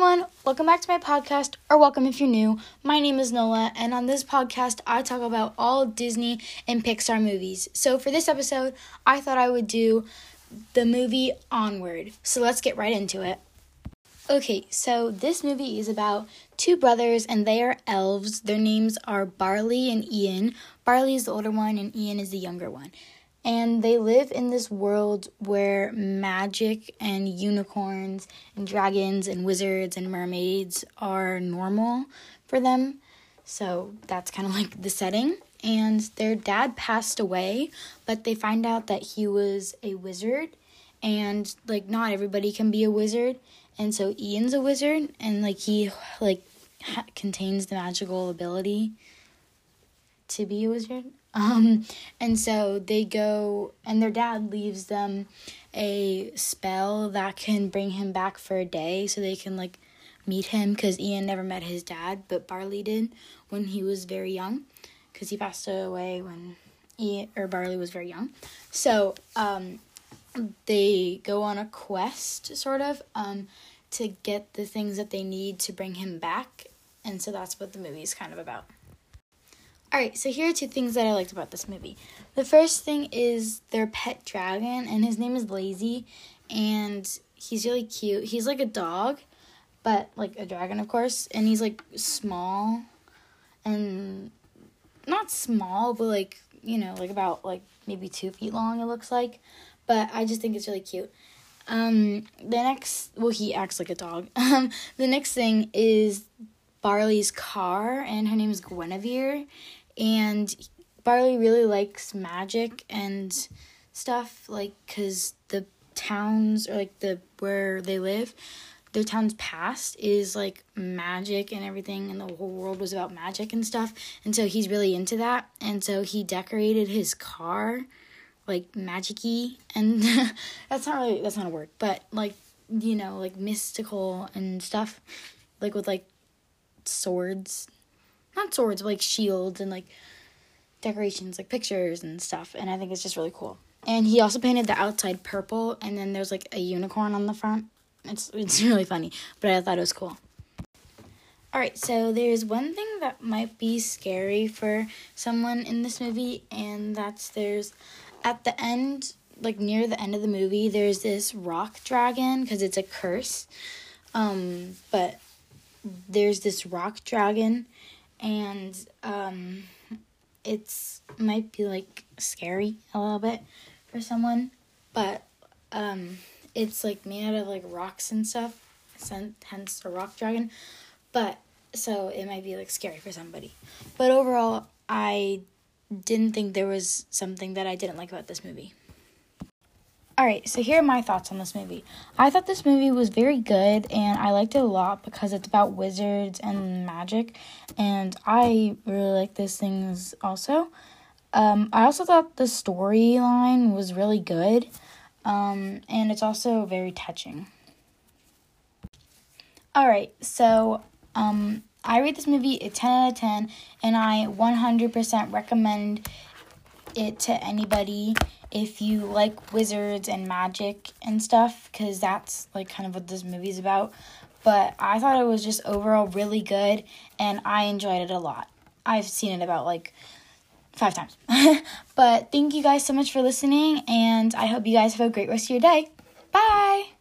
everyone, welcome back to my podcast, or welcome if you're new. My name is Nola, and on this podcast, I talk about all Disney and Pixar movies. So, for this episode, I thought I would do the movie Onward. So, let's get right into it. Okay, so this movie is about two brothers, and they are elves. Their names are Barley and Ian. Barley is the older one, and Ian is the younger one and they live in this world where magic and unicorns and dragons and wizards and mermaids are normal for them. So that's kind of like the setting. And their dad passed away, but they find out that he was a wizard, and like not everybody can be a wizard. And so Ian's a wizard, and like he like ha- contains the magical ability to be a wizard. Um, and so they go, and their dad leaves them a spell that can bring him back for a day so they can like meet him because Ian never met his dad, but Barley did when he was very young because he passed away when Ian or Barley was very young. So um, they go on a quest, sort of, um, to get the things that they need to bring him back. And so that's what the movie is kind of about. Alright, so here are two things that I liked about this movie. The first thing is their pet dragon, and his name is Blazey, and he's really cute. He's like a dog, but like a dragon, of course, and he's like small and not small, but like, you know, like about like maybe two feet long, it looks like. But I just think it's really cute. Um, the next, well, he acts like a dog. Um, the next thing is Barley's car, and her name is Guinevere. And Barley really likes magic and stuff like cuz the towns or like the where they live their town's past is like magic and everything and the whole world was about magic and stuff. And so he's really into that. And so he decorated his car like magicy. And that's not really that's not a word but like you know like mystical and stuff like with like swords not swords, but like shields and like decorations, like pictures and stuff. And I think it's just really cool. And he also painted the outside purple, and then there's like a unicorn on the front. It's it's really funny, but I thought it was cool. All right, so there's one thing that might be scary for someone in this movie, and that's there's at the end, like near the end of the movie, there's this rock dragon because it's a curse. Um, but there's this rock dragon and um, it's might be like scary a little bit for someone, but um, it's like made out of like rocks and stuff, hence a rock dragon. But so it might be like scary for somebody. But overall, I didn't think there was something that I didn't like about this movie. Alright, so here are my thoughts on this movie. I thought this movie was very good and I liked it a lot because it's about wizards and magic, and I really like those things also. Um, I also thought the storyline was really good, um, and it's also very touching. Alright, so um, I rate this movie a 10 out of 10, and I 100% recommend it to anybody if you like wizards and magic and stuff, because that's like kind of what this movie's about. But I thought it was just overall really good, and I enjoyed it a lot. I've seen it about like five times. but thank you guys so much for listening, and I hope you guys have a great rest of your day. Bye!